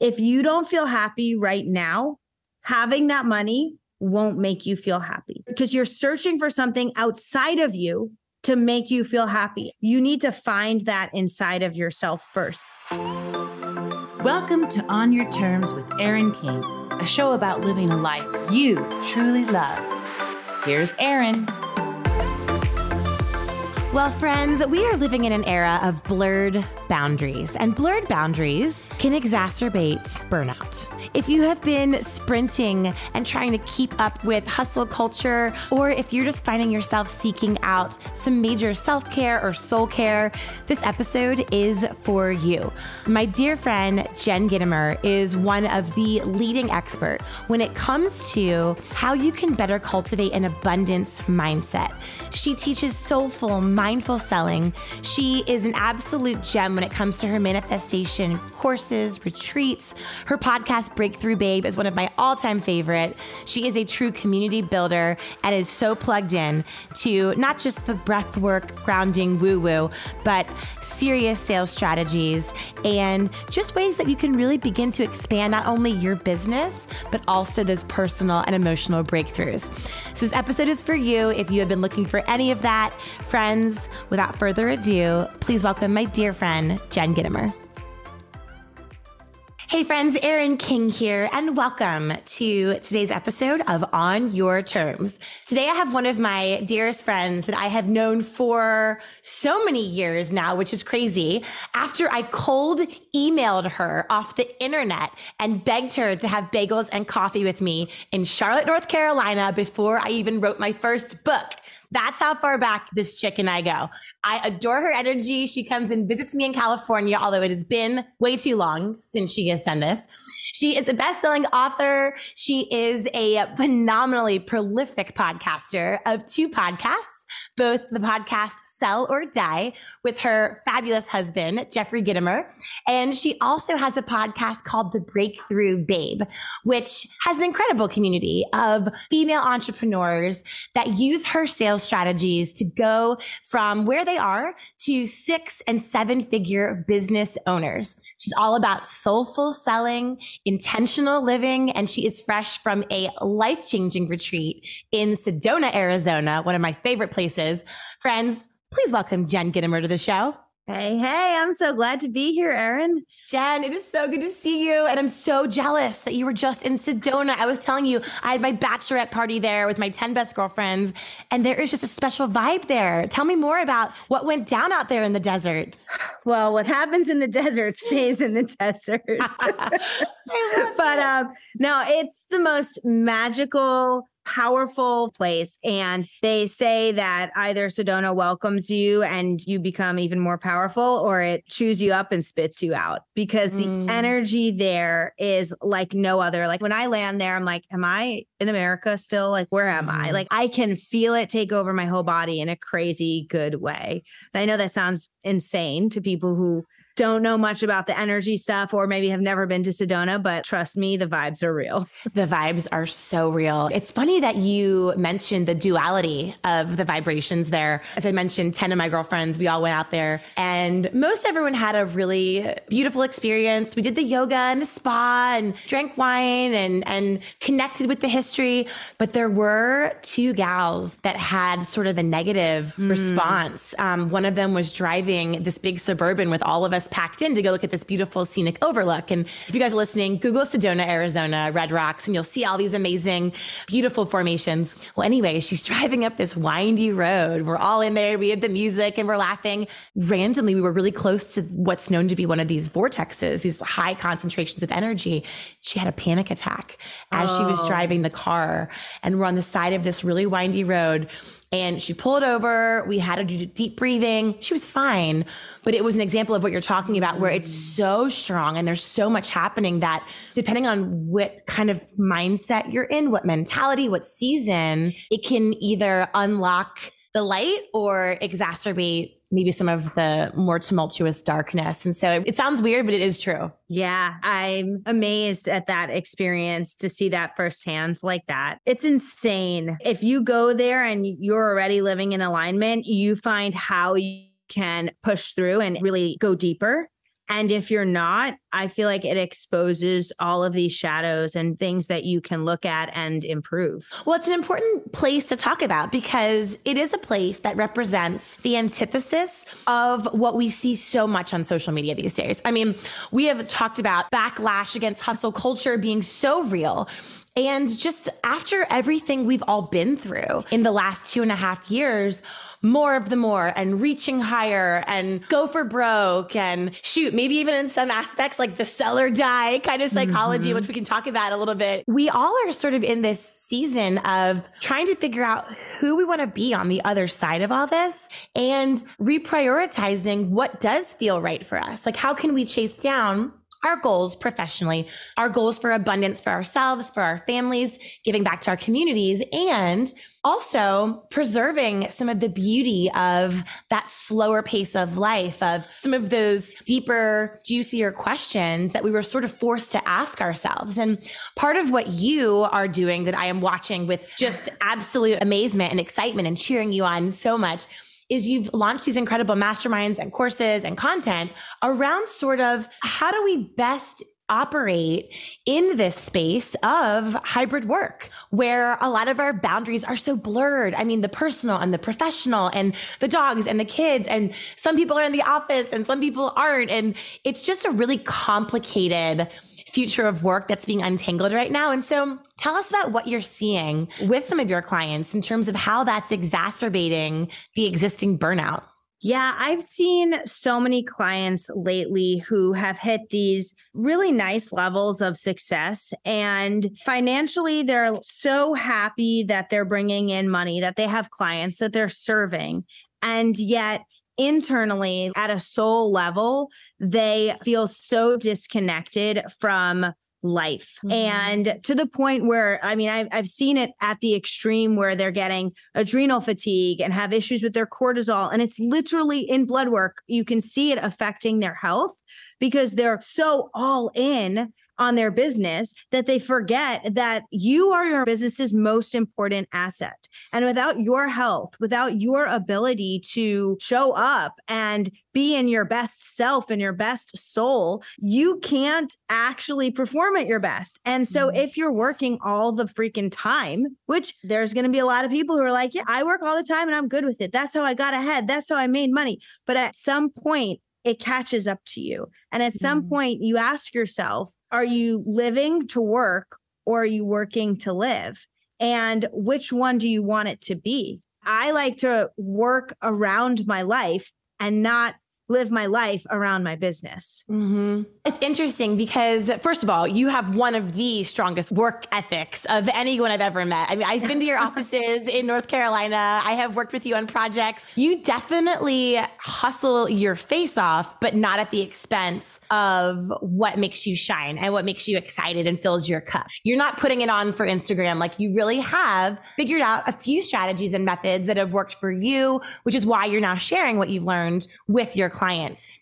if you don't feel happy right now, having that money won't make you feel happy because you're searching for something outside of you to make you feel happy. You need to find that inside of yourself first. Welcome to On Your Terms with Erin King, a show about living a life you truly love. Here's Erin. Well, friends, we are living in an era of blurred boundaries, and blurred boundaries can exacerbate burnout. If you have been sprinting and trying to keep up with hustle culture, or if you're just finding yourself seeking out some major self care or soul care, this episode is for you. My dear friend Jen Gitomer is one of the leading experts when it comes to how you can better cultivate an abundance mindset. She teaches soulful, mindful selling. She is an absolute gem when it comes to her manifestation courses, retreats. Her podcast, Breakthrough Babe, is one of my all time favorite. She is a true community builder and is so plugged in to not just the breathwork, grounding, woo woo, but serious sales strategies and just ways that you can really begin to expand not only your business, but also those personal and emotional breakthroughs. So, this episode is for you if you have been looking for any of that. Friends, without further ado, please welcome my dear friend, Jen Gitomer. Hey friends, Erin King here, and welcome to today's episode of On Your Terms. Today I have one of my dearest friends that I have known for so many years now, which is crazy. After I cold emailed her off the internet and begged her to have bagels and coffee with me in Charlotte, North Carolina before I even wrote my first book. That's how far back this chick and I go. I adore her energy. She comes and visits me in California, although it has been way too long since she has done this. She is a best-selling author. She is a phenomenally prolific podcaster of two podcasts both the podcast Sell or Die with her fabulous husband, Jeffrey Gitomer. And she also has a podcast called The Breakthrough Babe, which has an incredible community of female entrepreneurs that use her sales strategies to go from where they are to six and seven figure business owners. She's all about soulful selling, intentional living, and she is fresh from a life changing retreat in Sedona, Arizona, one of my favorite places Friends, please welcome Jen Gitomer to the show. Hey, hey, I'm so glad to be here, Erin. Jen, it is so good to see you. And I'm so jealous that you were just in Sedona. I was telling you, I had my bachelorette party there with my 10 best girlfriends, and there is just a special vibe there. Tell me more about what went down out there in the desert. Well, what happens in the desert stays in the desert. but um, no, it's the most magical powerful place. And they say that either Sedona welcomes you and you become even more powerful, or it chews you up and spits you out because the mm. energy there is like no other. Like when I land there, I'm like, am I in America still? Like, where am mm. I? Like, I can feel it take over my whole body in a crazy good way. And I know that sounds insane to people who don't know much about the energy stuff or maybe have never been to Sedona, but trust me, the vibes are real. The vibes are so real. It's funny that you mentioned the duality of the vibrations there. As I mentioned, 10 of my girlfriends, we all went out there and most everyone had a really beautiful experience. We did the yoga and the spa and drank wine and, and connected with the history. But there were two gals that had sort of a negative mm. response. Um, one of them was driving this big suburban with all of us packed in to go look at this beautiful scenic overlook. And if you guys are listening, Google Sedona, Arizona, Red Rocks, and you'll see all these amazing, beautiful formations. Well, anyway, she's driving up this windy road. We're all in there. We have the music and we're laughing. Randomly, we were really close to what's known to be one of these vortexes, these high concentrations of energy. She had a panic attack as oh. she was oh. driving the car. And we're on the side of this really windy road and she pulled over. We had to do deep breathing. She was fine. But it was an example of what you're talking about where it's so strong and there's so much happening that depending on what kind of mindset you're in, what mentality, what season, it can either unlock the light or exacerbate maybe some of the more tumultuous darkness. And so it sounds weird, but it is true. Yeah, I'm amazed at that experience to see that firsthand like that. It's insane. If you go there and you're already living in alignment, you find how you can push through and really go deeper And if you're not, I feel like it exposes all of these shadows and things that you can look at and improve. Well, it's an important place to talk about because it is a place that represents the antithesis of what we see so much on social media these days. I mean, we have talked about backlash against hustle culture being so real. And just after everything we've all been through in the last two and a half years, more of the more and reaching higher and go for broke and shoot, maybe even in some aspects like the sell or die kind of psychology, mm-hmm. which we can talk about a little bit. We all are sort of in this season of trying to figure out who we want to be on the other side of all this and reprioritizing what does feel right for us. Like, how can we chase down our goals professionally, our goals for abundance for ourselves, for our families, giving back to our communities, and also preserving some of the beauty of that slower pace of life, of some of those deeper, juicier questions that we were sort of forced to ask ourselves. And part of what you are doing that I am watching with just absolute amazement and excitement and cheering you on so much is you've launched these incredible masterminds and courses and content around sort of how do we best operate in this space of hybrid work where a lot of our boundaries are so blurred. I mean, the personal and the professional and the dogs and the kids and some people are in the office and some people aren't. And it's just a really complicated future of work that's being untangled right now. And so tell us about what you're seeing with some of your clients in terms of how that's exacerbating the existing burnout. Yeah, I've seen so many clients lately who have hit these really nice levels of success. And financially, they're so happy that they're bringing in money, that they have clients that they're serving. And yet, internally at a soul level, they feel so disconnected from life. Mm-hmm. and to the point where i mean I've, I've seen it at the extreme where they're getting adrenal fatigue and have issues with their cortisol. And it's literally in blood work. You can see it affecting their health because they're so all in on their business that they forget that you are your business's most important asset. And without your health, without your ability to show up and be in your best self and your best soul, you can't actually perform at your best. And so mm-hmm. if you're working all the freaking time, which there's going to be a lot of people who are like, yeah, I work all the time and I'm good with it. That's how I got ahead. That's how I made money. But at some point, it catches up to you. And at some mm. point, you ask yourself, are you living to work or are you working to live? And which one do you want it to be? I like to work around my life and not live my life around my business. Mm-hmm. It's interesting because, first of all, you have one of the strongest work ethics of anyone I've ever met. I mean, I've been to your offices in North Carolina, I have worked with you on projects. You definitely hustle your face off, but not at the expense of what makes you shine and what makes you excited and fills your cup. You're not putting it on for Instagram. Like you really have figured out a few strategies and methods that have worked for you, which is why you're now sharing what you've learned with your clients.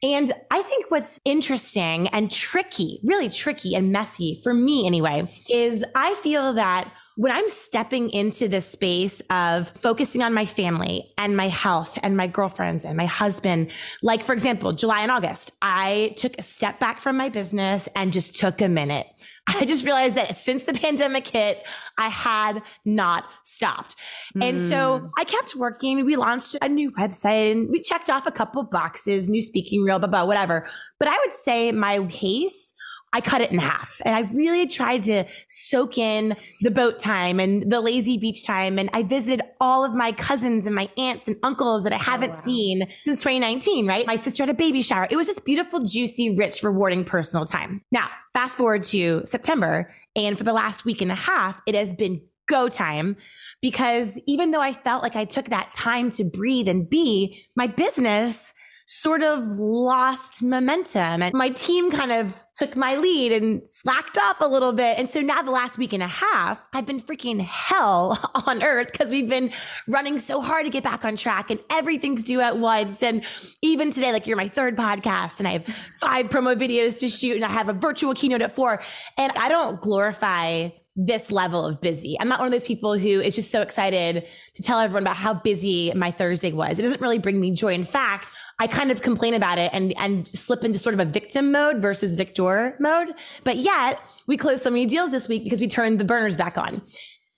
And I think what's interesting and tricky, really tricky and messy for me anyway, is I feel that when I'm stepping into this space of focusing on my family and my health and my girlfriends and my husband, like for example, July and August, I took a step back from my business and just took a minute I just realized that since the pandemic hit, I had not stopped. Mm. And so hmm. I kept working. We launched a new website and we checked off a couple boxes, new speaking reel, blah, blah, whatever. But I would say my pace I cut it in half and I really tried to soak in the boat time and the lazy beach time. And I visited all of my cousins and my aunts and uncles that I oh, haven't oh, wow. seen since 2019, right? My sister had a baby shower. It was just beautiful, juicy, rich, rewarding personal time. Now, fast forward to September. And for the last week and a half, it has been go time because even though I felt like I took that time to breathe and be, my business sort of lost momentum and my team kind of took my lead and slacked off a little bit. And so now the last week and a half, I've been freaking hell on earth because we've been running so hard to get back on track and everything's due at once. And even today, like you're my third podcast and I have five promo videos to shoot and I have a virtual keynote at four and I don't glorify this level of busy. I'm not one of those people who is just so excited to tell everyone about how busy my Thursday was. It doesn't really bring me joy. In fact, I kind of complain about it and, and slip into sort of a victim mode versus victor mode. But yet we closed so many deals this week because we turned the burners back on.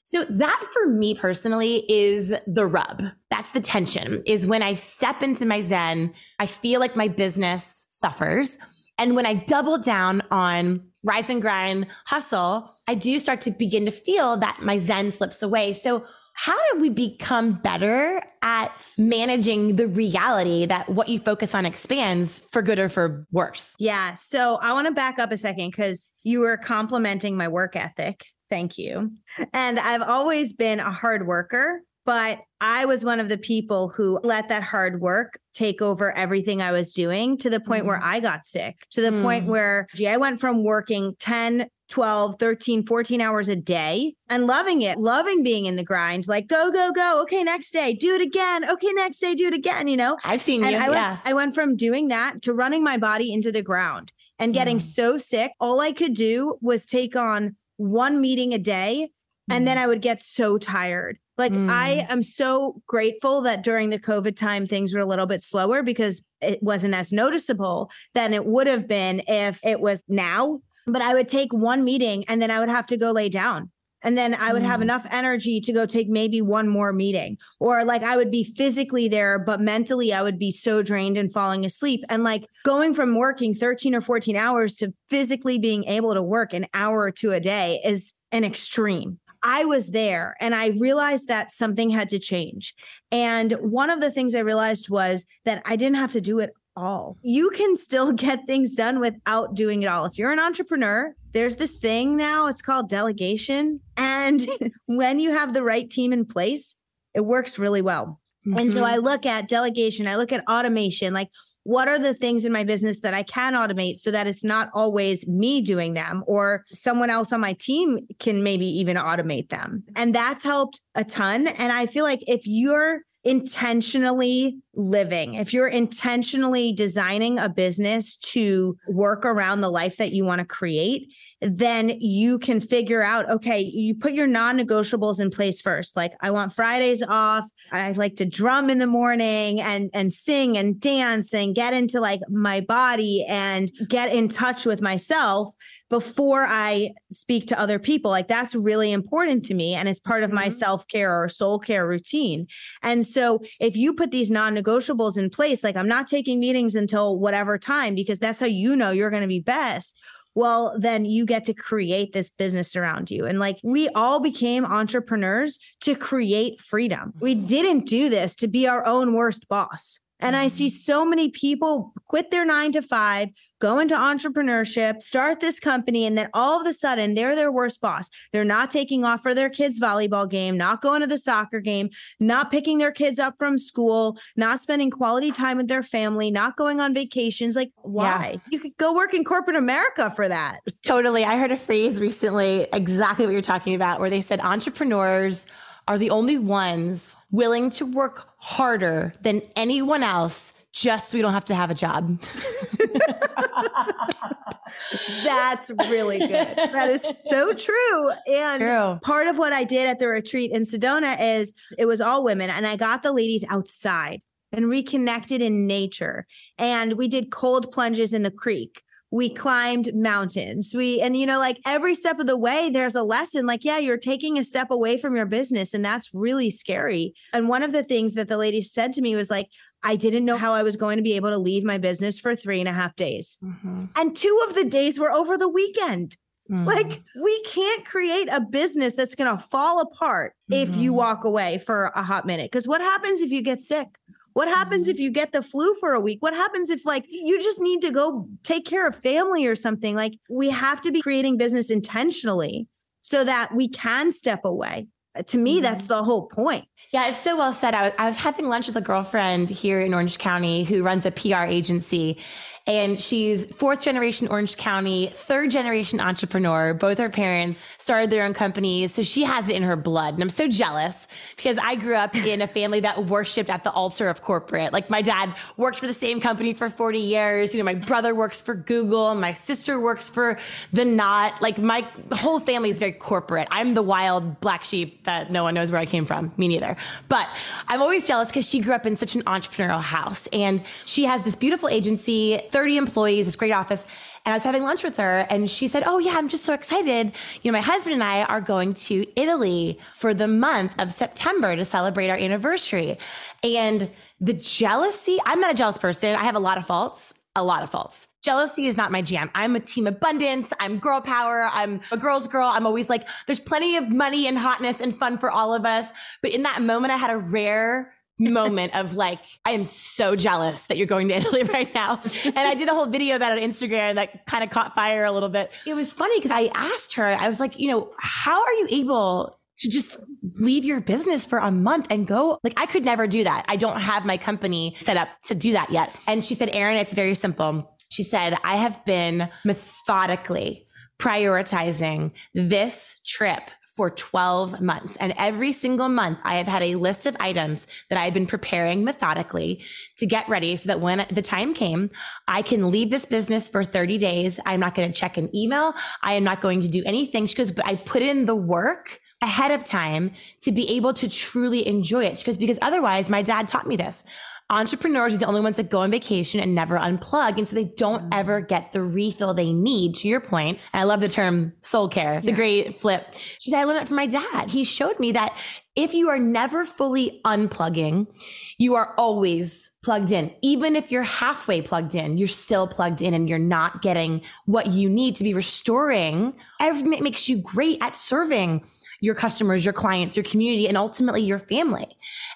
So that for me personally is the rub. That's the tension is when I step into my Zen, I feel like my business suffers. And when I double down on rise and grind hustle, I do start to begin to feel that my Zen slips away. So how do we become better at managing the reality that what you focus on expands for good or for worse? Yeah. So I want to back up a second because you were complimenting my work ethic. Thank you. And I've always been a hard worker, but I was one of the people who let that hard work take over everything I was doing to the point mm. where I got sick, to the mm. point where, gee, I went from working 10, 12, 13, 14 hours a day and loving it, loving being in the grind, like go, go, go. Okay, next day, do it again. Okay, next day, do it again. You know, I've seen and you. I went, yeah. I went from doing that to running my body into the ground and getting mm. so sick. All I could do was take on one meeting a day. And then mm. I would get so tired. Like, mm. I am so grateful that during the COVID time, things were a little bit slower because it wasn't as noticeable than it would have been if it was now. But I would take one meeting and then I would have to go lay down. And then I would mm. have enough energy to go take maybe one more meeting. Or like I would be physically there, but mentally I would be so drained and falling asleep. And like going from working 13 or 14 hours to physically being able to work an hour or two a day is an extreme. I was there and I realized that something had to change. And one of the things I realized was that I didn't have to do it all. You can still get things done without doing it all. If you're an entrepreneur, there's this thing now, it's called delegation. And when you have the right team in place, it works really well. Mm-hmm. And so mm-hmm. I look at delegation, I look at automation, like what are the things in my business that I can automate so that it's not always me doing them or someone else on my team can maybe even automate them. And that's helped a ton. And I feel like if you're intentionally living, if you're intentionally designing a business to work around the life that you want to create, then you can figure out okay, you put your non negotiables in place first. Like, I want Fridays off. I like to drum in the morning and, and sing and dance and get into like my body and get in touch with myself before I speak to other people. Like, that's really important to me. And it's part of my mm-hmm. self care or soul care routine. And so, if you put these non negotiables in place, like, I'm not taking meetings until whatever time, because that's how you know you're going to be best well, then you get to create this business around you. And like we all became entrepreneurs to create freedom. We mm-hmm. didn't do this to be our own worst boss. And I see so many people quit their nine to five, go into entrepreneurship, start this company, and then all of a sudden they're their worst boss. They're not taking off for their kids' volleyball game, not going to the soccer game, not picking their kids up from school, not spending quality time with their family, not going on vacations. Like, why? Yeah. You could go work in corporate America for that. Totally. I heard a phrase recently, exactly what you're talking about, where they said entrepreneurs are the only ones willing to work harder than anyone else just so we don't have to have a job. That's really good. That is so true. And true. part of what I did at the retreat in Sedona is it was all women, and I got the ladies outside and reconnected in nature. And we did cold plunges in the creek we climbed mountains we and you know like every step of the way there's a lesson like yeah you're taking a step away from your business and that's really scary and one of the things that the lady said to me was like I didn't know how I was going to be able to leave my business for three and a half days. Mm-hmm. And two of the days were over the weekend. Mm-hmm. Like, we can't create a business that's going to fall apart mm-hmm. if you mm-hmm. walk away for a hot minute. Because what happens if you get sick? What happens if mm-hmm. you get the flu for a week? What happens if like you just need to go take care of family or something? Like we have to be creating business intentionally so that we can step away. Uh, to me, that's mm-hmm. the whole point. Yeah, it's so well said. I was, I was having lunch with a girlfriend here in Orange County who runs a PR agency. And she's fourth generation Orange County, third generation entrepreneur. Both her parents started their own companies. So she has it in her blood. And I'm so jealous because I grew up in a family that worshiped at the altar of corporate. Like my dad worked for the same company for 40 years. You know, my brother works for Google. My sister works for the Knot. Like my whole family is very corporate. I'm the wild black sheep that no one knows where I came from. Me neither. But I'm always jealous because she grew up in such an entrepreneurial house and she has this beautiful agency, 30 employees, this great office. And I was having lunch with her and she said, Oh, yeah, I'm just so excited. You know, my husband and I are going to Italy for the month of September to celebrate our anniversary. And the jealousy, I'm not a jealous person. I have a lot of faults, a lot of faults. Jealousy is not my jam. I'm a team abundance. I'm girl power. I'm a girl's girl. I'm always like, there's plenty of money and hotness and fun for all of us. But in that moment, I had a rare moment of like, I am so jealous that you're going to Italy right now. And I did a whole video about it on Instagram that kind of caught fire a little bit. It was funny because I asked her, I was like, you know, how are you able to just leave your business for a month and go. Like I could never do that. I don't have my company set up to do that yet. And she said, Erin, it's very simple. She said, I have been methodically prioritizing this trip for 12 months. And every single month, I have had a list of items that I've been preparing methodically to get ready so that when the time came, I can leave this business for 30 days. I'm not going to check an email. I am not going to do anything. She goes, but I put in the work ahead of time to be able to truly enjoy it. Because, because otherwise, my dad taught me this entrepreneurs are the only ones that go on vacation and never unplug. And so they don't mm. ever get the refill they need to your point. And I love the term soul care. It's yeah. a great flip. She said, I learned it from my dad. He showed me that if you are never fully unplugging, you are always plugged in. Even if you're halfway plugged in, you're still plugged in and you're not getting what you need to be restoring everything that makes you great at serving your customers, your clients, your community, and ultimately your family.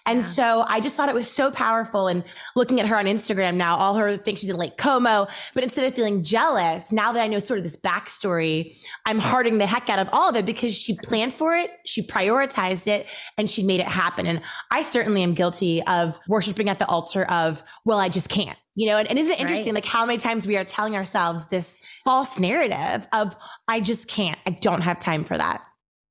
And yeah. so I just thought it was so powerful. And looking at her on Instagram now, all her thinks she's in Lake Como, but instead of feeling jealous, now that I know sort of this backstory, I'm hearting the heck out of all of it because she planned for it, she prioritized it, and she made it happen. And I certainly am guilty of worshiping at the altar of, well, I just can't you know and, and isn't it interesting right. like how many times we are telling ourselves this false narrative of i just can't i don't have time for that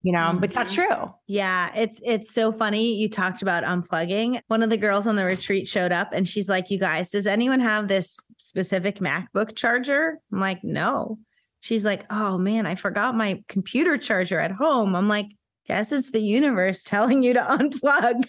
you know mm-hmm. but it's not mm-hmm. true yeah it's it's so funny you talked about unplugging one of the girls on the retreat showed up and she's like you guys does anyone have this specific macbook charger i'm like no she's like oh man i forgot my computer charger at home i'm like guess it's the universe telling you to unplug.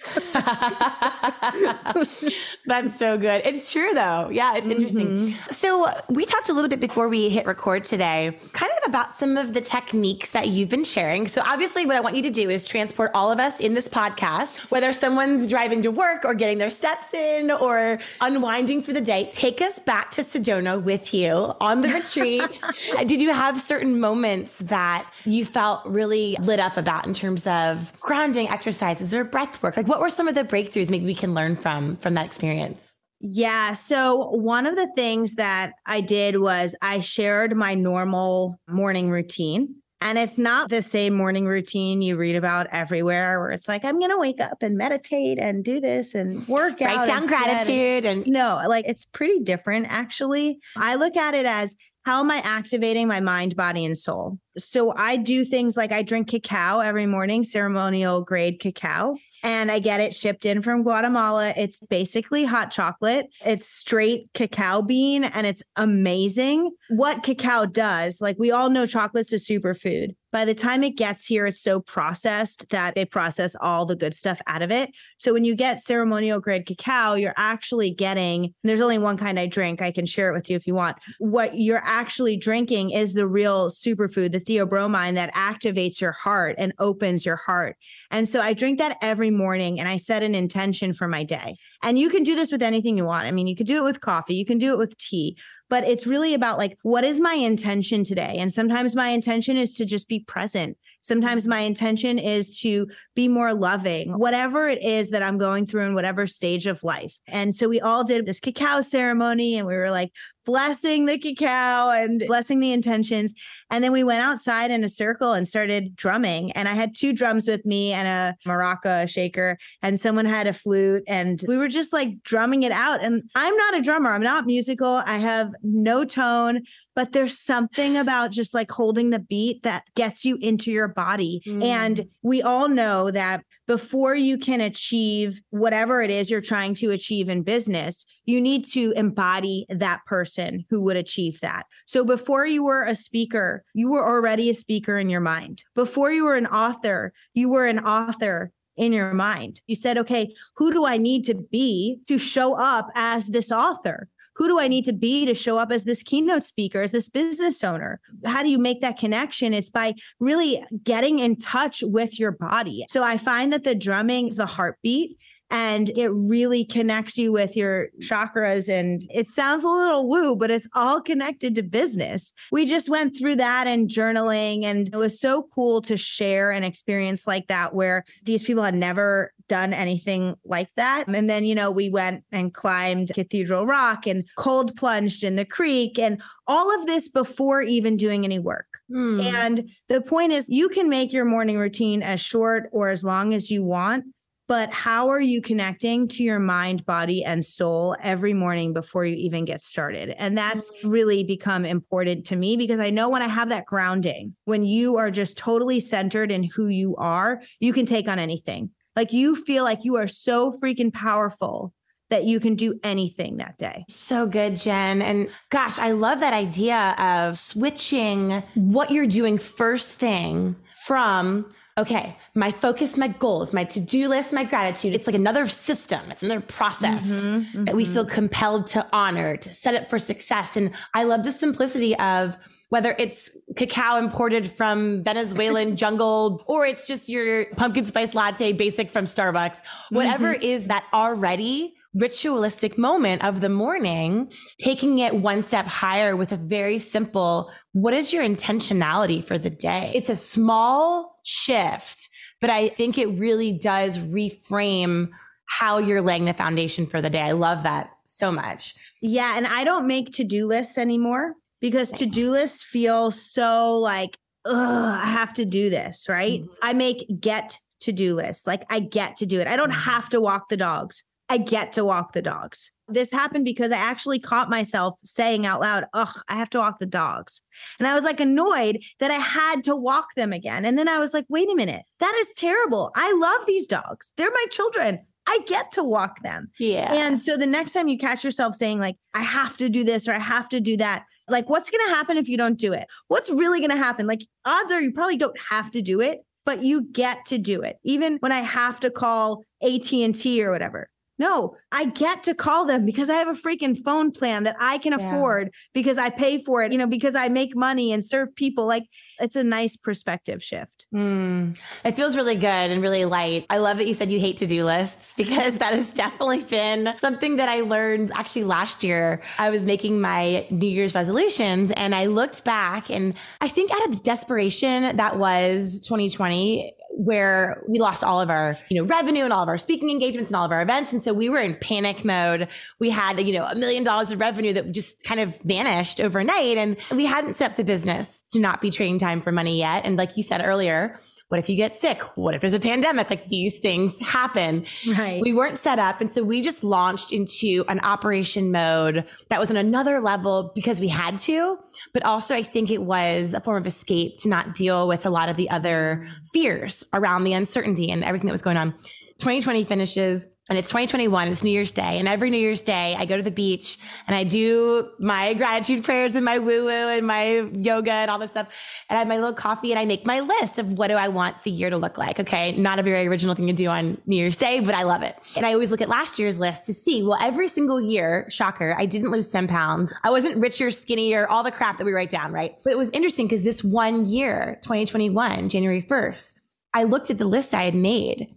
That's so good. It's true though. Yeah, it's interesting. Mm-hmm. So, we talked a little bit before we hit record today, kind of about some of the techniques that you've been sharing. So, obviously, what I want you to do is transport all of us in this podcast, whether someone's driving to work or getting their steps in or unwinding for the day, take us back to Sedona with you on the retreat. Did you have certain moments that you felt really lit up about in terms of grounding exercises or breath work? Like what were some of the breakthroughs maybe we can learn from from that experience? Yeah. So, one of the things that I did was I shared my normal morning routine. And it's not the same morning routine you read about everywhere where it's like, I'm going to wake up and meditate and do this and work out. Write down gratitude. And no, like it's pretty different, actually. I look at it as how am I activating my mind, body, and soul? So I do things like I drink cacao every morning, ceremonial grade cacao and I get it shipped in from Guatemala. It's basically hot chocolate. It's straight cacao bean and it's amazing. What cacao does, like we all know chocolate's a superfood. By the time it gets here, it's so processed that they process all the good stuff out of it. So when you get ceremonial grade cacao, you're actually getting, there's only one kind I drink. I can share it with you if you want. What you're actually drinking is the real superfood, the theobromine that activates your heart and opens your heart. And so I drink that every morning and I set an intention for my day. And you can do this with anything you want. I mean, you could do it with coffee, you can do it with tea, but it's really about like, what is my intention today? And sometimes my intention is to just be present. Sometimes my intention is to be more loving, whatever it is that I'm going through in whatever stage of life. And so we all did this cacao ceremony and we were like blessing the cacao and blessing the intentions. And then we went outside in a circle and started drumming. And I had two drums with me and a maraca shaker, and someone had a flute. And we were just like drumming it out. And I'm not a drummer, I'm not musical. I have no tone but there's something about just like holding the beat that gets you into your body. Mm. And we all know that before you can achieve whatever it is you're trying to achieve in business, you need to embody that person who would achieve that. So before you were a speaker, you were already a speaker in your mind. Before you were an author, you were an author in your mind. You said, okay, who do I need to be to show up as this author? Who do I need to be to show up as this keynote speaker, as this business owner? How do you make that connection? It's by really getting in touch with your body. So I find that the drumming is the heartbeat and it really connects you with your chakras. And it sounds a little woo, but it's all connected to business. We just went through that and journaling, and it was so cool to share an experience like that where these people had never done anything like that. And then, you know, we went and climbed Cathedral Rock and cold plunged in the creek and all of this before even doing any work. Hmm. And the point is, you can make your morning routine as short or as long as you want but how are you connecting to your mind, body, and soul every morning before you even get started? And that's mm-hmm. really become important to me because I know when I have that grounding, when you are just totally centered in who you are, you can take on anything. Like you feel like you are so freaking powerful that you can do anything that day. So good, Jen. And gosh, I love that idea of switching what you're doing first thing from okay, my focus, my goals, my to do list, my gratitude. It's like another system, it's another process mm-hmm, mm-hmm. that we feel compelled to honor, to set up for success. And I love the simplicity of whether it's cacao imported from Venezuelan jungle or it's just your pumpkin spice latte basic from Starbucks, whatever mm-hmm. is that already ritualistic moment of the morning, taking it one step higher with a very simple, what is your intentionality for the day? It's a small shift, but I think it really does reframe how you're laying the foundation for the day. I love that so much. Yeah. And I don't make to do lists anymore because to do lists feel so like, ugh, I have to do this, right? Mm-hmm. I make get to do lists. Like I get to do it. I don't mm-hmm. have to walk the dogs. I get to walk the dogs. This happened because I actually caught myself saying out loud, Ugh, I have to walk the dogs. And I was like annoyed that I had to walk them again. And then I was like, wait a minute, that is terrible. I love these dogs. They're my children. I get to walk them. Yeah. And so the next time you catch yourself saying, like, I have to do this or I have to do that, like, what's going to happen if you don't do it? What's really going to happen? Like, odds are you probably don't have to do it, but you get to do it. Even when I have to call AT&T or whatever, no, I get to call them because I have a freaking phone plan that I can yeah. afford because I pay for it, you know, because I make money and serve people. Like it's a nice perspective shift. Mm. It feels really good and really light. I love that you said you hate to do lists because that has definitely been something that I learned actually last year. I was making my New Year's resolutions and I looked back and I think out of desperation that was 2020, where we lost all of our, you know, revenue and all of our speaking engagements and all of our events. And so we were in panic mode. We had, you know, a million dollars of revenue that just kind of vanished overnight. And we hadn't set up the business to not be trading time for money yet. And like you said earlier, what if you get sick? What if there's a pandemic? Like these things happen. Right. We weren't set up. And so we just launched into an operation mode that was on another level because we had to. But also, I think it was a form of escape to not deal with a lot of the other fears around the uncertainty and everything that was going on. 2020 finishes and it's 2021 it's new year's day. And every new year's day i go to the beach and i do my gratitude prayers and my woo woo and my yoga and all this stuff. And i have my little coffee and i make my list of what do i want the year to look like okay? Not a very original thing to do on new year's day but i love it. And i always look at last year's list to see well every single year shocker i didn't lose 10 pounds. I wasn't richer skinnier all the crap that we write down right? But it was interesting because this one year 2021 january 1st i looked at the list i had made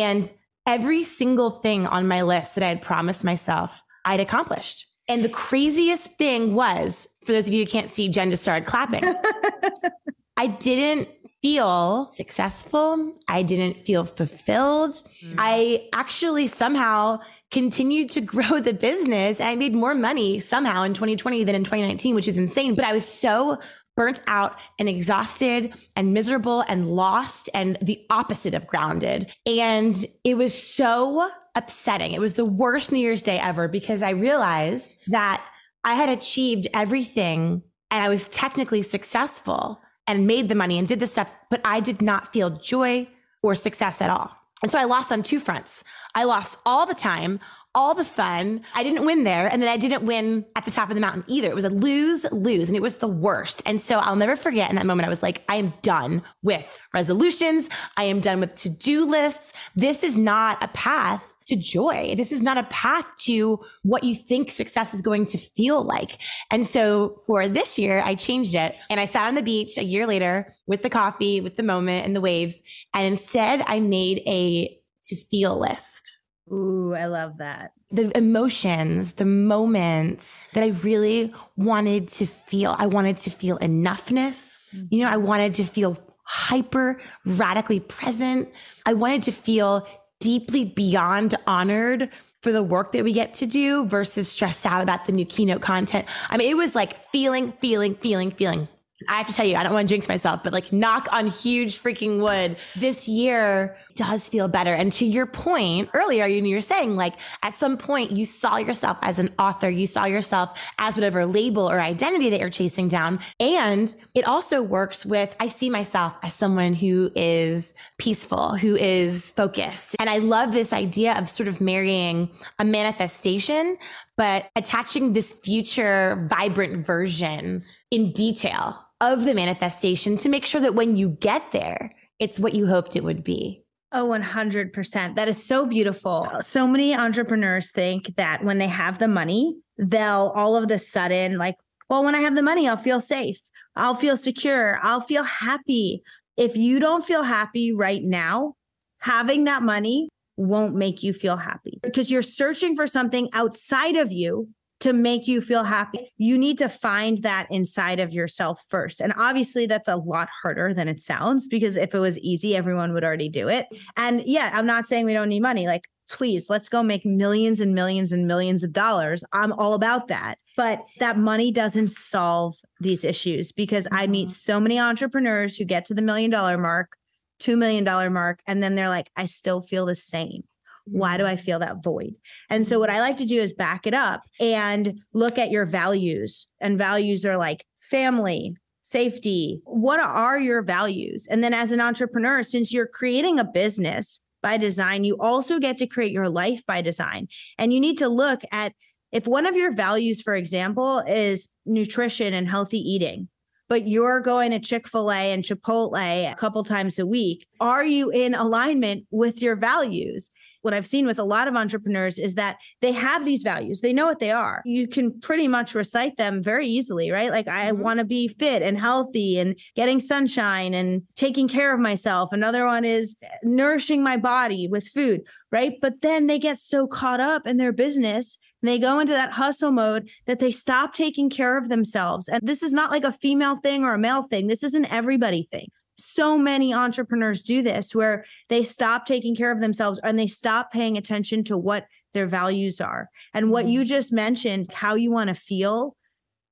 and every single thing on my list that I had promised myself, I'd accomplished. And the craziest thing was, for those of you who can't see, Jen just started clapping. I didn't feel successful. I didn't feel fulfilled. Mm. I actually somehow continued to grow the business. I made more money somehow in 2020 than in 2019, which is insane. But I was so burnt out and exhausted and miserable and lost and the opposite of grounded. And it was so upsetting. It was the worst New Year's Day ever because I realized that I had achieved everything and I was technically successful and made the money and did the stuff, but I did not feel joy or success at all. And so I lost on two fronts. I lost all the time, all the fun. I didn't win there. And then I didn't win at the top of the mountain either. It was a lose lose and it was the worst. And so I'll never forget in that moment, I was like, I am done with resolutions. I am done with to do lists. This is not a path to joy. This is not a path to what you think success is going to feel like. And so for this year, I changed it and I sat on the beach a year later with the coffee, with the moment and the waves. And instead I made a to feel list. Ooh, I love that. The emotions, the moments that I really wanted to feel. I wanted to feel enoughness. You know, I wanted to feel hyper radically present. I wanted to feel deeply beyond honored for the work that we get to do versus stressed out about the new keynote content. I mean, it was like feeling, feeling, feeling, feeling. I have to tell you, I don't want to jinx myself, but like knock on huge freaking wood. This year does feel better. And to your point earlier, you were saying like at some point you saw yourself as an author, you saw yourself as whatever label or identity that you're chasing down. And it also works with, I see myself as someone who is peaceful, who is focused. And I love this idea of sort of marrying a manifestation, but attaching this future vibrant version in detail of the manifestation to make sure that when you get there, it's what you hoped it would be. Oh, 100%. That is so beautiful. So many entrepreneurs think that when they have the money, they'll all of the sudden, like, well, when I have the money, I'll feel safe. I'll feel secure. I'll feel happy. If you don't feel happy right now, having that money won't make you feel happy because you're searching for something outside of you to make you feel happy. You need to find that inside of yourself first. And obviously, that's a lot harder than it sounds because if it was easy, everyone would already do it. And yeah, I'm not saying we don't need money. Like, please, let's go make millions and millions and millions of dollars. I'm all about that. But that money doesn't solve these issues because I meet mm-hmm. so many entrepreneurs who get to the million dollar mark, $2 million mark, and then they're like, I still feel the same. Why do I feel that void? And so, what I like to do is back it up and look at your values. And values are like family, safety. What are your values? And then, as an entrepreneur, since you're creating a business by design, you also get to create your life by design. And you need to look at if one of your values, for example, is nutrition and healthy eating, but you're going to Chick fil A and Chipotle a couple times a week, are you in alignment with your values? What I've seen with a lot of entrepreneurs is that they have these values. They know what they are. You can pretty much recite them very easily, right? Like I mm-hmm. want to be fit and healthy and getting sunshine and taking care of myself. Another one is nourishing my body with food, right? But then they get so caught up in their business they go into that hustle mode that they stop taking care of themselves. And this is not like a female thing or a male thing. This is an everybody thing so many entrepreneurs do this where they stop taking care of themselves and they stop paying attention to what their values are. And what you mm-hmm. just mentioned, how you want to feel,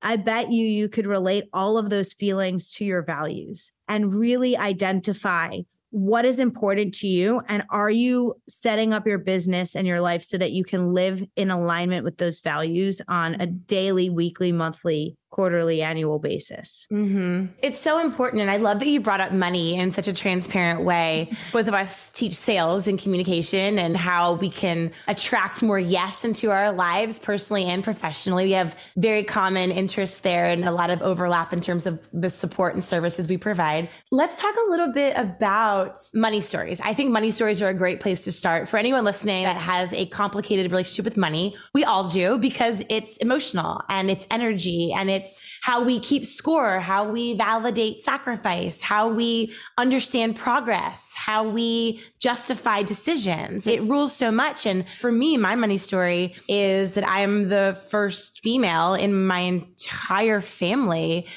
I bet you you could relate all of those feelings to your values and really identify what is important to you and are you setting up your business and your life so that you can live in alignment with those values on a daily, weekly, monthly quarterly annual basis. Mm-hmm. It's so important. And I love that you brought up money in such a transparent way. Both of us teach sales and communication and how we can attract more yes into our lives personally and professionally. We have very common interests there and a lot of overlap in terms of the support and services we provide. Let's talk a little bit about money stories. I think money stories are a great place to start for anyone listening that has a complicated relationship with money. We all do because it's emotional and it's energy and it's it's how we keep score, how we validate sacrifice, how we understand progress, how we justify decisions. It rules so much. And for me, my money story is that I'm the first female in my entire family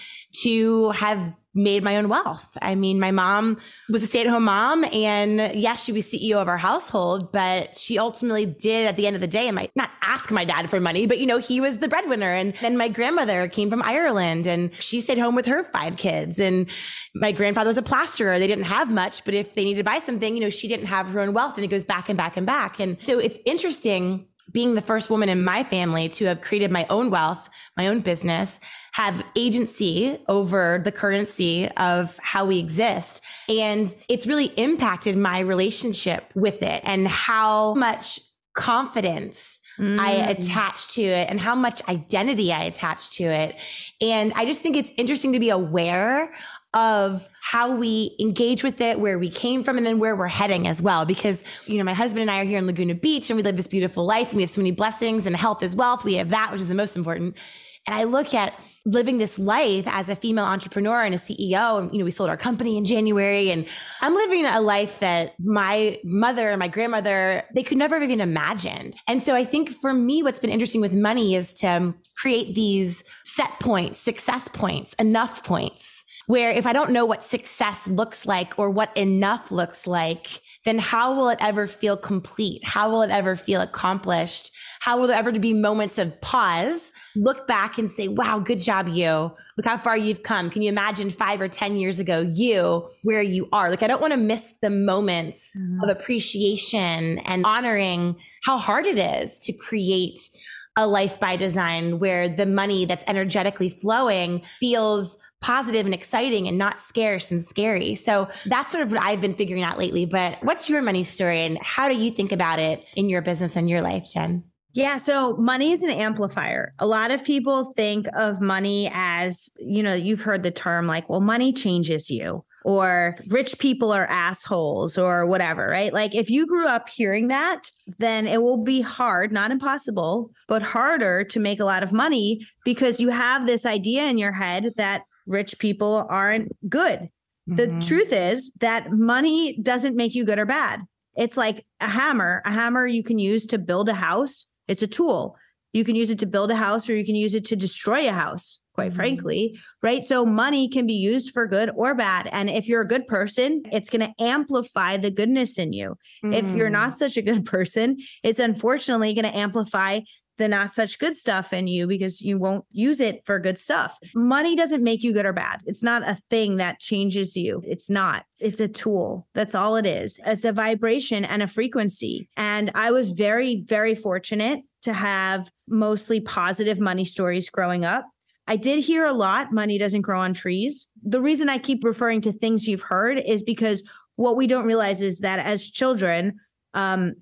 to have made my own wealth. I mean, my mom was a stay at home mom and yes, she was CEO of our household, but she ultimately did at the end of the day, and my, not ask my dad for money, but you know, he was the breadwinner. And then my grandmother came from Ireland and she stayed home with her five kids. And my grandfather was a plasterer. They didn't have much, but if they needed to buy something, you know, she didn't have her own wealth and it goes back and back and back. And so it's interesting being the first woman in my family to have created my own wealth, my own business, have agency over the currency of how we exist. And it's really impacted my relationship with it and how much confidence Mm. I attach to it and how much identity I attach to it. And I just think it's interesting to be aware of how we engage with it, where we came from, and then where we're heading as well. Because, you know, my husband and I are here in Laguna Beach and we live this beautiful life and we have so many blessings and health is wealth. We have that, which is the most important. And I look at living this life as a female entrepreneur and a CEO. And, you know, we sold our company in January and I'm living a life that my mother and my grandmother, they could never have even imagined. And so I think for me, what's been interesting with money is to create these set points, success points, enough points where if I don't know what success looks like or what enough looks like, then how will it ever feel complete? How will it ever feel accomplished? How will there ever be moments of pause look back and say, wow, good job, you. Look how far you've come. Can you imagine five or 10 years ago, you, where you are? Like, I don't want to miss the moments mm-hmm. of appreciation and honoring how hard it is to create a life by design where the money that's energetically flowing feels positive and exciting and not scarce and scary. So that's sort of what I've been figuring out lately. But what's your money story and how do you think about it in your business and your life, Jen? Yeah, so money is an amplifier. A lot of people think of money as, you know, you've heard the term like, well, money changes you or rich people are assholes or whatever, right? Like if you grew up hearing that, then it will be hard, not impossible, but harder to make a lot of money because you have this idea in your head that rich people aren't good. Mm-hmm. The truth is that money doesn't make you good or bad. It's like a hammer. A hammer you can use to build a house it's a tool. You can use it to build a house or you can use it to destroy a house, quite mm-hmm. frankly, right? So money can be used for good or bad. And if you're a good person, it's going to amplify the goodness in you. Mm-hmm. If you're mm. not such a good person, it's unfortunately going to amplify the not such good stuff in you because you won't use it for good stuff. Money doesn't make you good or bad. It's not a thing that changes you. It's not. It's a tool. That's all it is. It's a vibration and a frequency. And I was very, very fortunate to have mostly positive money stories growing up. I did hear a lot money doesn't grow on trees. The reason I keep referring to things you've heard is because what we don't realize is that as children, um,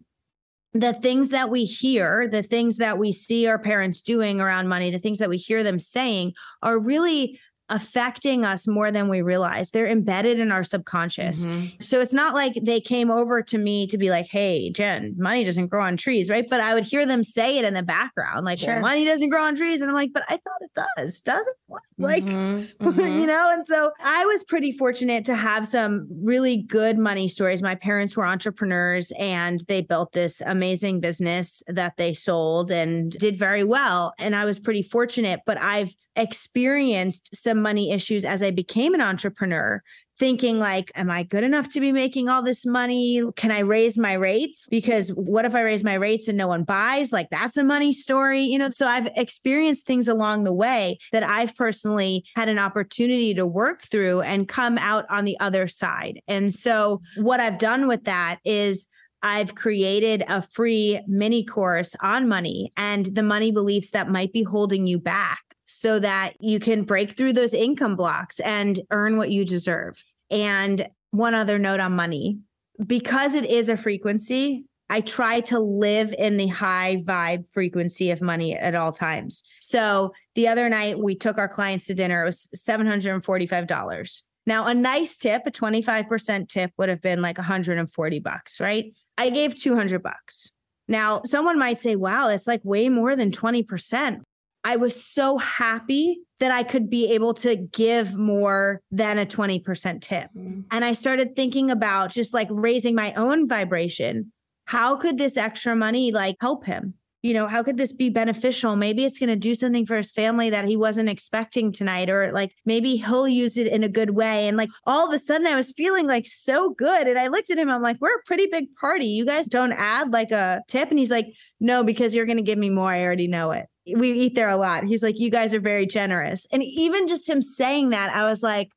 the things that we hear, the things that we see our parents doing around money, the things that we hear them saying are really affecting us more than we realize. They're embedded in our subconscious. Mm-hmm. So it's not like they came over to me to be like, hey, Jen, money doesn't grow on trees, right? But I would hear them say it in the background, like, sure. well, money doesn't grow on trees. And I'm like, but I thought it does, doesn't Like, mm-hmm. Mm-hmm. you know? And so I was pretty fortunate to have some really good money stories. My parents were entrepreneurs and they built this amazing business that they sold and did very well. And I was pretty fortunate, but I've experienced some money issues as I became an entrepreneur thinking like am i good enough to be making all this money? Can i raise my rates? Because what if i raise my rates and no one buys? Like that's a money story you know? So i've experienced things along the way that i've personally had an opportunity to work through and come out on the other side. And so what i've done with that is I've created a free mini course on money and the money beliefs that might be holding you back so that you can break through those income blocks and earn what you deserve. And one other note on money because it is a frequency, I try to live in the high vibe frequency of money at all times. So the other night we took our clients to dinner, it was $745. Now, a nice tip, a 25% tip would have been like 140 bucks, right? I gave 200 bucks. Now, someone might say, wow, it's like way more than 20%. I was so happy that I could be able to give more than a 20% tip. Mm-hmm. And I started thinking about just like raising my own vibration. How could this extra money like help him? you know, how could this be beneficial? Maybe it's going to do something for his family that he wasn't expecting tonight, or like maybe he'll use it in a good way. And like all of a sudden, I was feeling like so good. And I looked at him, I'm like, we're a pretty big party. You guys don't add like a tip. And he's like, no, because you're going to give me more. I already know it. We eat there a lot. He's like, you guys are very generous. And even just him saying that, I was like,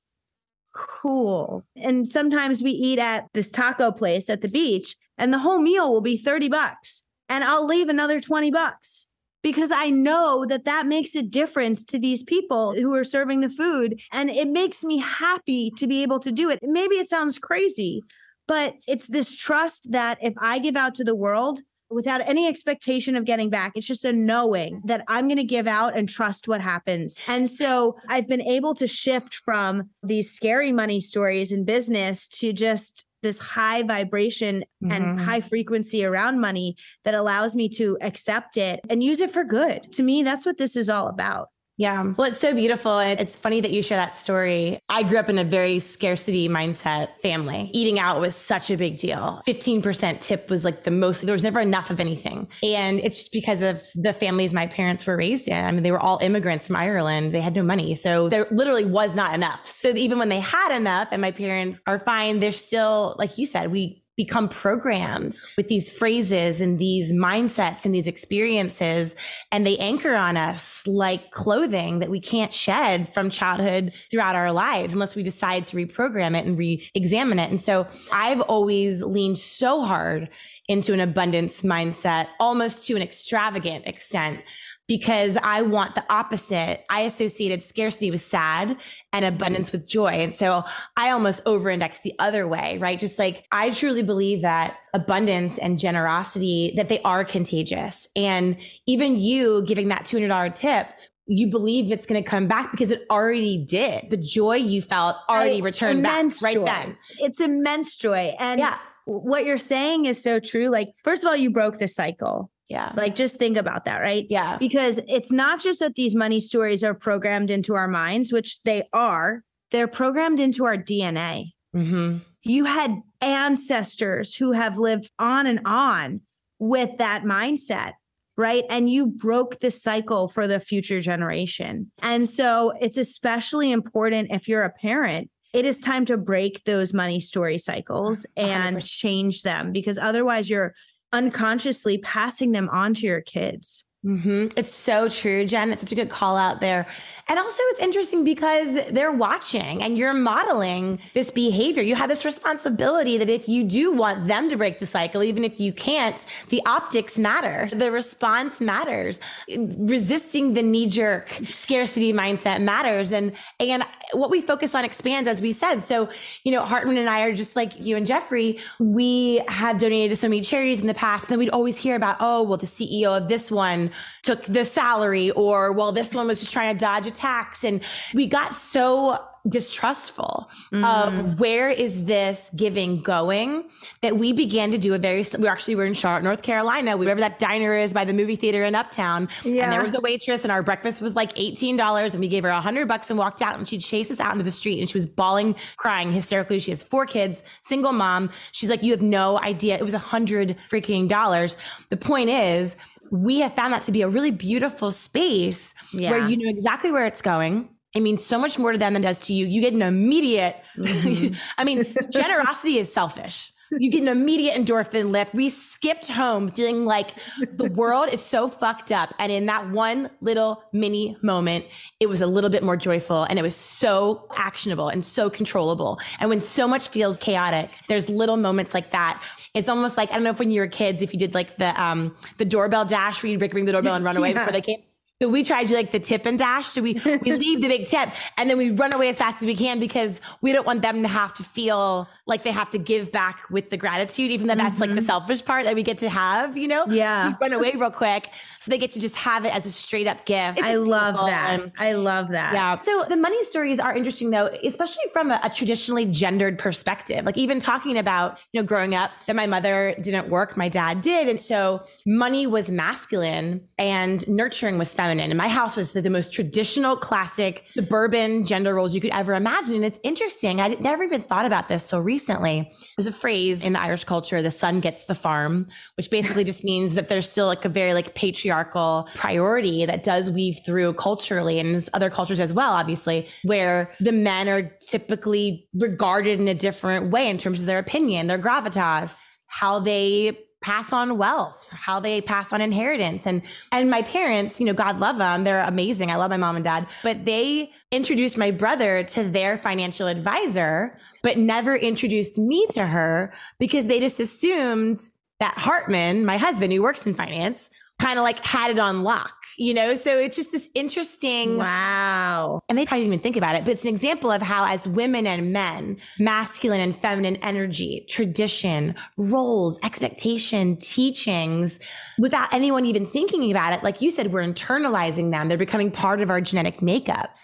cool. And sometimes we eat at this taco place at the beach, and the whole meal will be 30 bucks and I'll leave another 20 bucks because I know that that makes a difference to these people who are serving the food. And it makes me happy to be able to do it. Maybe it sounds crazy, but it's this trust that if I give out to the world, without any expectation of getting back. It's just a knowing that I'm going to give out and trust what happens. And so I've been able to shift from these scary money stories in business to just this high vibration mm-hmm. and high frequency around money that allows me to accept it and use it for good. To me, that's what this is all about. Yeah. Well, it's so beautiful. It's funny that you share that story. I grew up in a very scarcity mindset family. Eating out was such a big deal. 15% tip was like the most, there was never enough of anything. And it's just because of the families my parents were raised in. I mean, they were all immigrants from Ireland. They had no money. So there literally was not enough. So even when they had enough and my parents are fine, they're still, like you said, we, become programmed with these phrases and these mindsets and these experiences and they anchor on us like clothing that we can't shed from childhood throughout our lives unless we decide to reprogram it and re-examine it. And so i've always leaned so hard into an abundance mindset almost to an extravagant extent because I want the opposite. I associated scarcity with sad and abundance with joy. And so I almost over index the other way, right? Just like I truly believe that abundance and generosity, that they are contagious. And even you giving that $200 tip, you believe it's going to come back because it already did. The joy you felt already I, returned back right joy. then. It's immense joy. And yeah. what you're saying is so true. Like, first of all, you broke the cycle yeah. Like just think about that, right? Yeah. Because it's not just that these money stories are programmed into our minds, which they are, they're programmed into our DNA. Mm-hmm. You had ancestors who have lived on and on with that mindset, right? And you broke the cycle for the future generation. And so it's especially important if you're a parent it is time to break those money story cycles and 100%. change them because otherwise you're unconsciously passing them on to your kids. Mm-hmm. It's so true, Jen. It's such a good call out there. And also, it's interesting because they're watching and you're modeling this behavior. You have this responsibility that if you do want them to break the cycle, even if you can't, the optics matter. The response matters. Resisting the knee jerk scarcity mindset matters. And, and what we focus on expands, as we said. So, you know, Hartman and I are just like you and Jeffrey. We have donated to so many charities in the past. And then we'd always hear about, oh, well, the CEO of this one took the salary or well this one was just trying to dodge a tax. And we got so distrustful mm. of where is this giving going that we began to do a very we actually were in charlotte north carolina wherever that diner is by the movie theater in uptown. Yeah. and there was a waitress and our breakfast was like $18 and we gave her a hundred bucks and walked out and she chased us out into the street and she was bawling crying hysterically. She has four kids single mom. She's like you have no idea. It was a hundred freaking dollars. The point is we have found that to be a really beautiful space yeah. where you know exactly where it's going. It means so much more to them than it does to you. You get an immediate, mm-hmm. I mean, generosity is selfish you get an immediate endorphin lift. We skipped home feeling like the world is so fucked up. And in that one little mini moment, it was a little bit more joyful and it was so actionable and so controllable. And when so much feels chaotic, there's little moments like that. It's almost like, I don't know if when you were kids, if you did like the, um, the doorbell dash where you'd ring the doorbell and run away yeah. before they came so we try to do like the tip and dash. So we, we leave the big tip and then we run away as fast as we can because we don't want them to have to feel like they have to give back with the gratitude, even though that's mm-hmm. like the mm-hmm. selfish part that we get to have, you know? Yeah. So run away real quick. So they get to just have it as a straight up gift. I love that. And, I love that. Yeah. So the money stories are interesting though, especially from a, a traditionally gendered perspective. Like even talking about, you know, growing up that my mother didn't work, my dad did. And so money was masculine and nurturing was feminine feminine. And my house was the, the most traditional, classic suburban gender roles you could ever imagine. And it's interesting. I never even thought about this till recently. There's a phrase in the Irish culture, the son gets the farm, which basically just means that there's still like a very like patriarchal priority that does weave through culturally and other cultures as well, obviously, where the men are typically regarded in a different way in terms of their opinion, their gravitas, how they pass on wealth, how they pass on inheritance. And and my parents, you know, God love them, they're amazing. I love my mom and dad, but they introduced my brother to their financial advisor, but never introduced me to her because they just assumed that Hartman, my husband who works in finance, kind of like had it on lock, you know? So it's just this interesting. Wow. And they probably didn't even think about it, but it's an example of how, as women and men, masculine and feminine energy, tradition, roles, expectation, teachings, without anyone even thinking about it, like you said, we're internalizing them. They're becoming part of our genetic makeup.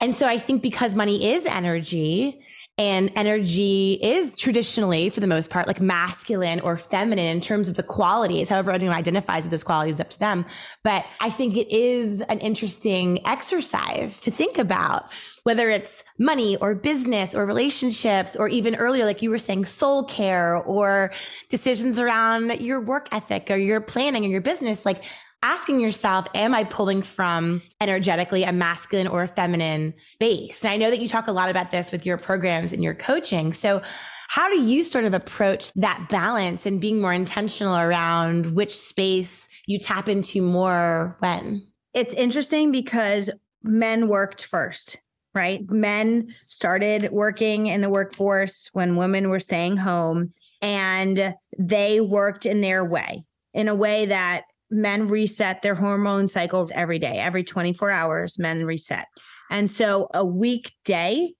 And so I think because money is energy, and energy is traditionally, for the most part, like masculine or feminine in terms of the qualities. However, anyone identifies with those qualities is up to them. But I think it is an interesting exercise to think about whether it's money or business or relationships, or even earlier, like you were saying, soul care or decisions around your work ethic or your planning and your business. Like, asking yourself, am I pulling from energetically a masculine or a feminine space? And I know that you talk a lot about this with your programs and your coaching. So, how do you sort of approach that balance and being more intentional around which space you tap into more when? It's interesting because men worked first, right? Men started working in the workforce when women were staying home and they worked in their way, in a way that men reset their hormone cycles every day, every 24 hours, men reset. And so a weekday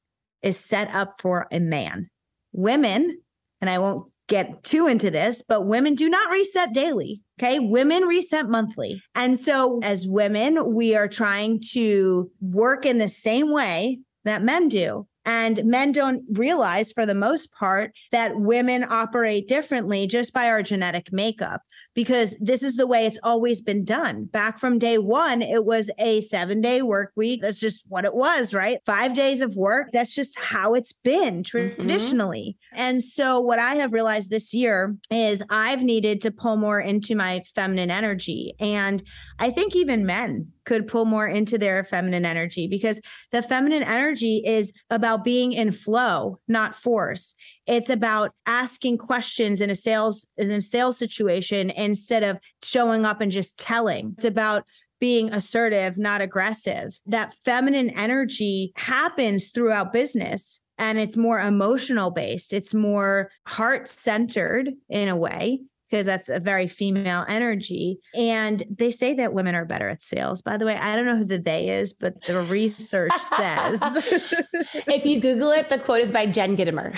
is set up for a man. Women, and I won't get too into this, but women do not reset daily. Okay. Women reset monthly. And so as women, we are trying to work in the same way that men do. And men don't realize, for the most part, that women operate differently just by our genetic makeup, because this is the way it's always been done. Back from day one, it was a seven day work week. That's just what it was, right? Five days of work. That's just how it's been mm-hmm. traditionally. Mm-hmm. And so, what I have realized this year is I've needed to pull more into my feminine energy. And I think even men could pull more into their feminine energy because the feminine energy is about being in flow, not force. It's about asking questions in a sales in a sales situation instead of showing up and just telling. It's about being assertive, not aggressive. That feminine energy happens throughout business and it's more emotional based. It's more heart centered in a way because that's a very female energy. And they say that women are better at sales. By the way, I don't know who the they is, but the research says. if you Google it, the quote is by Jen Gitomer.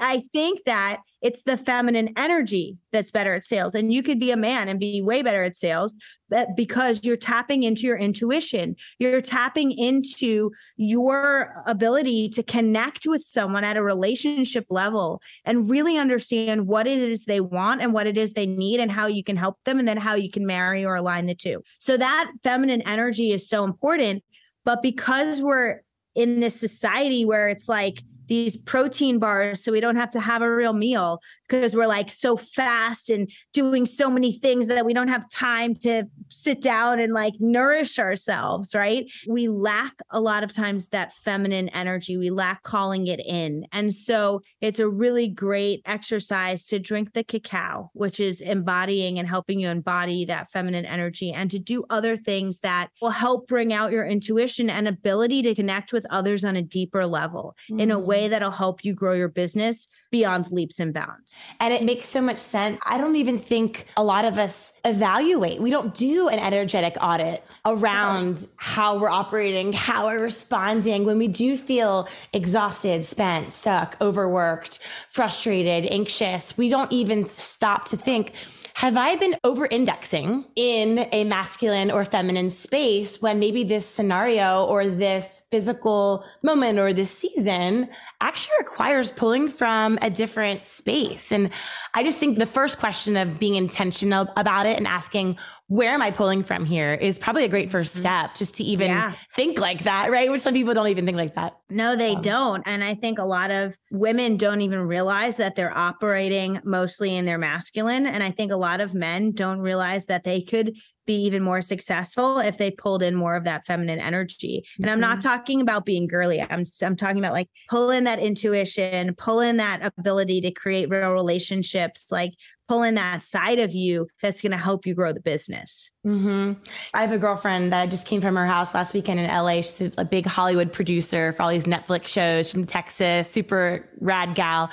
I think that it's the feminine energy that's better at sales. And you could be a man and be way better at sales but because you're tapping into your intuition. You're tapping into your ability to connect with someone at a relationship level and really understand what it is they want and what it is they need and how you can help them and then how you can marry or align the two. So that feminine energy is so important. But because we're in this society where it's like, these protein bars so we don't have to have a real meal because we're like so fast and doing so many things that we don't have time to sit down and like nourish ourselves, right? We lack a lot of times that feminine energy. We lack calling it in. And so it's a really great exercise to drink the cacao, which is embodying and helping you embody that feminine energy and to do other things that will help bring out your intuition and ability to connect with others on a deeper level mm. in a way mm. that'll help you grow your business beyond leaps and bounds. And it makes so much sense. I don't even think a lot of us evaluate. We don't do an energetic audit around how we're operating, how we're responding when we do feel exhausted, spent, stuck, overworked, frustrated, anxious. We don't even stop to think, have I been over indexing in a masculine or feminine space when maybe this scenario or this physical moment or this season actually requires pulling from a different space. And I just think the first question of being intentional about it and asking, where am I pulling from here is probably a great first mm-hmm. step just to even yeah. think like that, right? Which some people don't even think like that. No, they um, don't. And I think a lot of women don't even realize that they're operating mostly in their masculine. And I think a lot of men don't realize that they could be even more successful if they pulled in more of that feminine energy. And I'm not mm-hmm. talking about being girly. I'm I'm talking about like pull in that intuition, pull in that ability to create real relationships, like pull in that side of you that's going to help you grow the business. Mm-hmm. I have a girlfriend that just came from her house last weekend in LA. She's a big Hollywood producer for all these Netflix shows from Texas, super rad gal.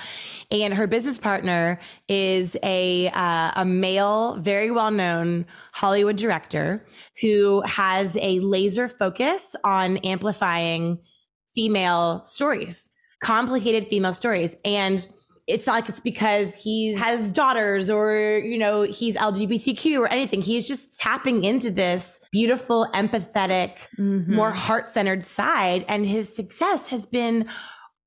And her business partner is a uh, a male, very well known Hollywood director who has a laser focus on amplifying female stories, complicated female stories. And it's not like it's because he has daughters or, you know, he's LGBTQ or anything. He's just tapping into this beautiful, empathetic, mm-hmm. more heart centered side. And his success has been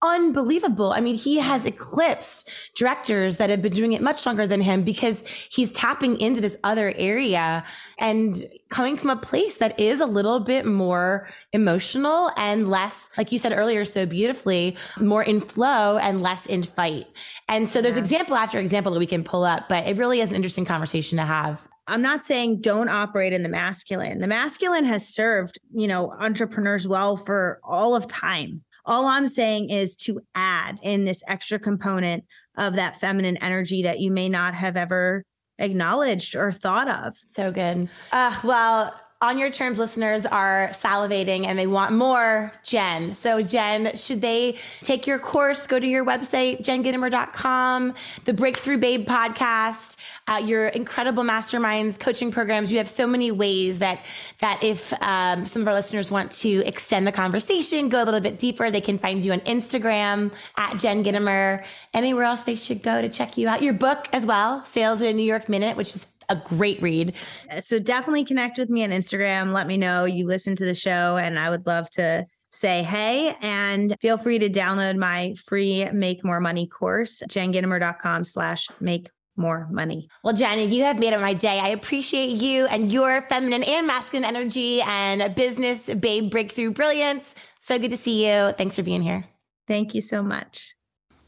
unbelievable. I mean, he has eclipsed directors that have been doing it much longer than him because he's tapping into this other area and coming from a place that is a little bit more emotional and less, like you said earlier so beautifully, more in flow and less in fight. And so there's yeah. example after example that we can pull up, but it really is an interesting conversation to have. I'm not saying don't operate in the masculine. The masculine has served, you know, entrepreneurs well for all of time all I'm saying is to add in this extra component of that feminine energy that you may not have ever acknowledged or thought of. So good. Uh, well, on your terms listeners are salivating and they want more jen. So jen should they take your course go to your website jengitomer.com the breakthrough babe podcast uh, your incredible masterminds coaching programs. You have so many ways that that if um, some of our listeners want to extend the conversation go a little bit deeper they can find you on instagram at jen gitomer anywhere else they should go to check you out? Your book as well sales in a new york minute which is a great read. So definitely connect with me on Instagram. Let me know you listen to the show, and I would love to say hey and feel free to download my free make more money course jengitomer.com slash make more money. Well, Jenny, you have made it my day. I appreciate you and your feminine and masculine energy and business babe breakthrough brilliance. So good to see you. Thanks for being here. Thank you so much.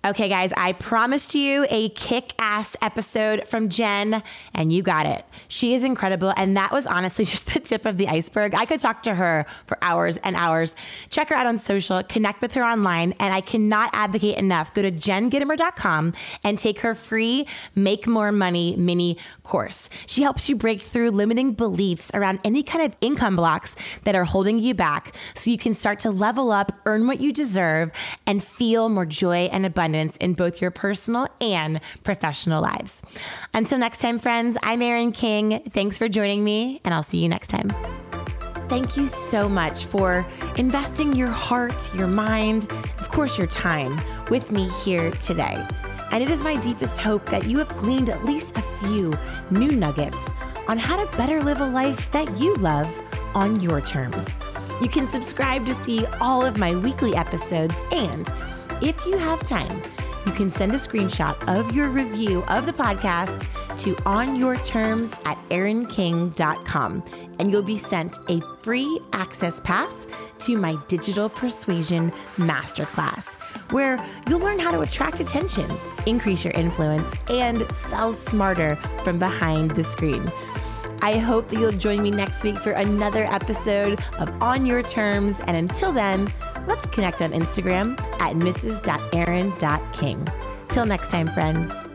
Okay, guys, I promised you a kick ass episode from Jen, and you got it. She is incredible. And that was honestly just the tip of the iceberg. I could talk to her for hours and hours. Check her out on social, connect with her online, and I cannot advocate enough. Go to jengitomer.com and take her free Make More Money mini course. She helps you break through limiting beliefs around any kind of income blocks that are holding you back so you can start to level up, earn what you deserve, and feel more joy and abundance abundance in both your personal and professional lives. Until next time, friends, I'm Erin King. Thanks for joining me, and I'll see you next time. Thank you so much for investing your heart, your mind, of course, your time with me here today. And it is my deepest hope that you have gleaned at least a few new nuggets on how to better live a life that you love on your terms. You can subscribe to see all of my weekly episodes and if you have time, you can send a screenshot of your review of the podcast to onyourterms at erinking.com and you'll be sent a free access pass to my digital persuasion masterclass, where you'll learn how to attract attention, increase your influence, and sell smarter from behind the screen. I hope that you'll join me next week for another episode of On Your Terms. And until then, let's connect on Instagram at mrs.erin.king. Till next time, friends.